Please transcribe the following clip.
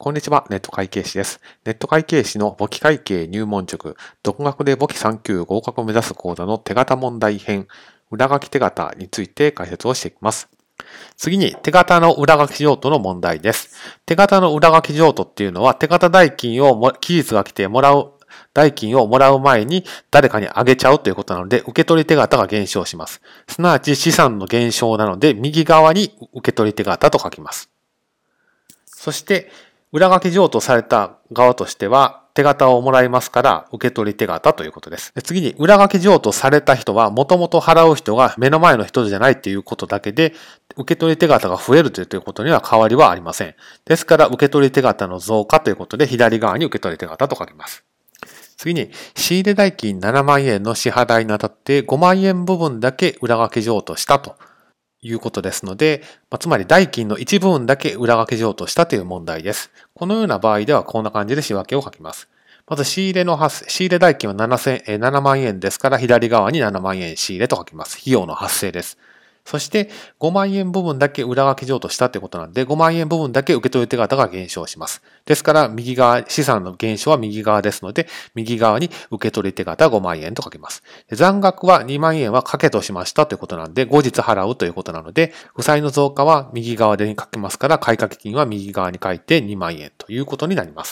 こんにちは、ネット会計士です。ネット会計士の簿記会計入門塾、独学で簿記3級合格を目指す講座の手形問題編、裏書き手形について解説をしていきます。次に、手形の裏書き譲渡の問題です。手形の裏書き譲渡っていうのは、手形代金を期日が来てもらう、代金をもらう前に誰かにあげちゃうということなので、受け取り手形が減少します。すなわち資産の減少なので、右側に受け取り手形と書きます。そして、裏書き譲渡された側としては、手形をもらいますから、受け取り手形ということです。で次に、裏書き譲渡された人は、もともと払う人が目の前の人じゃないっていうことだけで、受け取り手形が増えるということには変わりはありません。ですから、受け取り手形の増加ということで、左側に受け取り手形と書きます。次に、仕入れ代金7万円の支払いにあたって5万円部分だけ裏書き譲渡したということですので、つまり代金の一部分だけ裏掛け譲渡したという問題です。このような場合ではこんな感じで仕分けを書きます。まず仕入れの発生、仕入れ代金は7000 7万円ですから左側に7万円仕入れと書きます。費用の発生です。そして5万円部分だけ裏書き譲渡したってことなんで、5万円部分だけ受け取り手形が減少します。ですから、右側、資産の減少は右側ですので、右側に受け取り手形5万円と書きます。残額は2万円は掛けとしましたということなんで、後日払うということなので、負債の増加は右側で書きますから、買掛金は右側に書いて2万円ということになります。